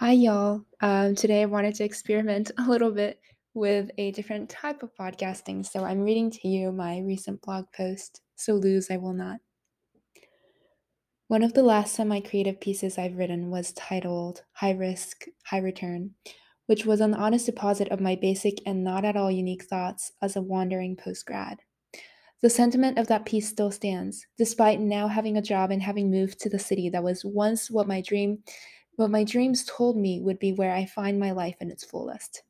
Hi, y'all. Um, today I wanted to experiment a little bit with a different type of podcasting. So I'm reading to you my recent blog post, So Lose I Will Not. One of the last semi creative pieces I've written was titled High Risk, High Return, which was an honest deposit of my basic and not at all unique thoughts as a wandering postgrad. The sentiment of that piece still stands, despite now having a job and having moved to the city that was once what my dream what my dreams told me would be where I find my life in its fullest.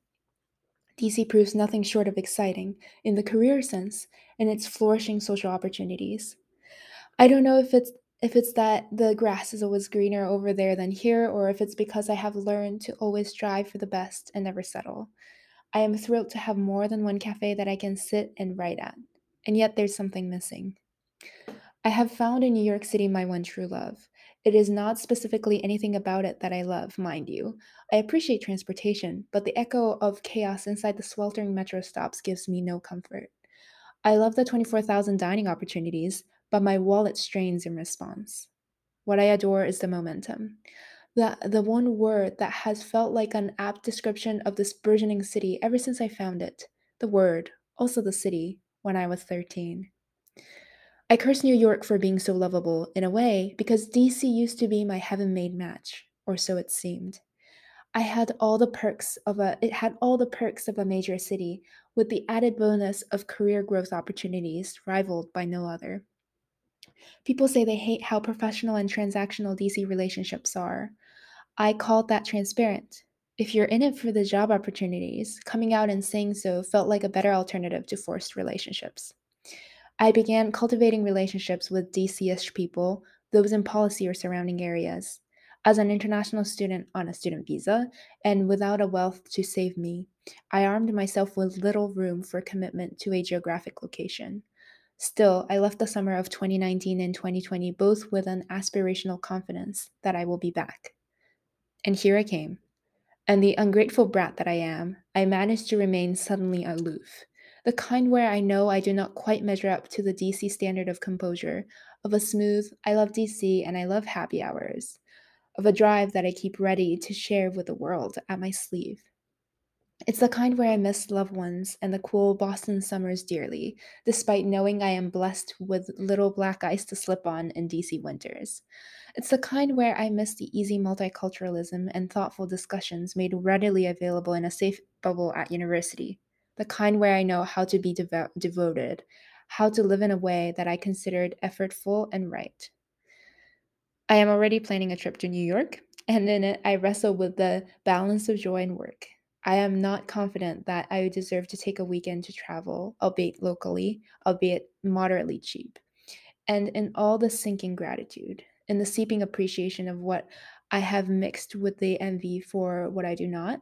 DC proves nothing short of exciting in the career sense and its flourishing social opportunities. I don't know if it's if it's that the grass is always greener over there than here or if it's because I have learned to always strive for the best and never settle. I am thrilled to have more than one cafe that I can sit and write at. And yet there's something missing. I have found in New York City my one true love. It is not specifically anything about it that I love, mind you. I appreciate transportation, but the echo of chaos inside the sweltering metro stops gives me no comfort. I love the 24,000 dining opportunities, but my wallet strains in response. What I adore is the momentum. The, the one word that has felt like an apt description of this burgeoning city ever since I found it. The word, also the city, when I was 13. I curse New York for being so lovable, in a way, because DC used to be my heaven made match, or so it seemed. I had all the perks of a it had all the perks of a major city, with the added bonus of career growth opportunities rivaled by no other. People say they hate how professional and transactional DC relationships are. I called that transparent. If you're in it for the job opportunities, coming out and saying so felt like a better alternative to forced relationships. I began cultivating relationships with DC-ish people, those in policy or surrounding areas. As an international student on a student visa, and without a wealth to save me, I armed myself with little room for commitment to a geographic location. Still, I left the summer of 2019 and 2020 both with an aspirational confidence that I will be back. And here I came. And the ungrateful brat that I am, I managed to remain suddenly aloof the kind where I know I do not quite measure up to the DC standard of composure, of a smooth, I love DC and I love happy hours, of a drive that I keep ready to share with the world at my sleeve. It's the kind where I miss loved ones and the cool Boston summers dearly, despite knowing I am blessed with little black ice to slip on in DC winters. It's the kind where I miss the easy multiculturalism and thoughtful discussions made readily available in a safe bubble at university the kind where I know how to be devo- devoted, how to live in a way that I considered effortful and right. I am already planning a trip to New York, and in it, I wrestle with the balance of joy and work. I am not confident that I deserve to take a weekend to travel, albeit locally, albeit moderately cheap. And in all the sinking gratitude, in the seeping appreciation of what I have mixed with the envy for what I do not,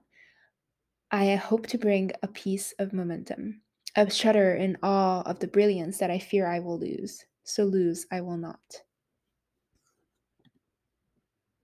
I hope to bring a piece of momentum, a shudder in awe of the brilliance that I fear I will lose. So lose I will not.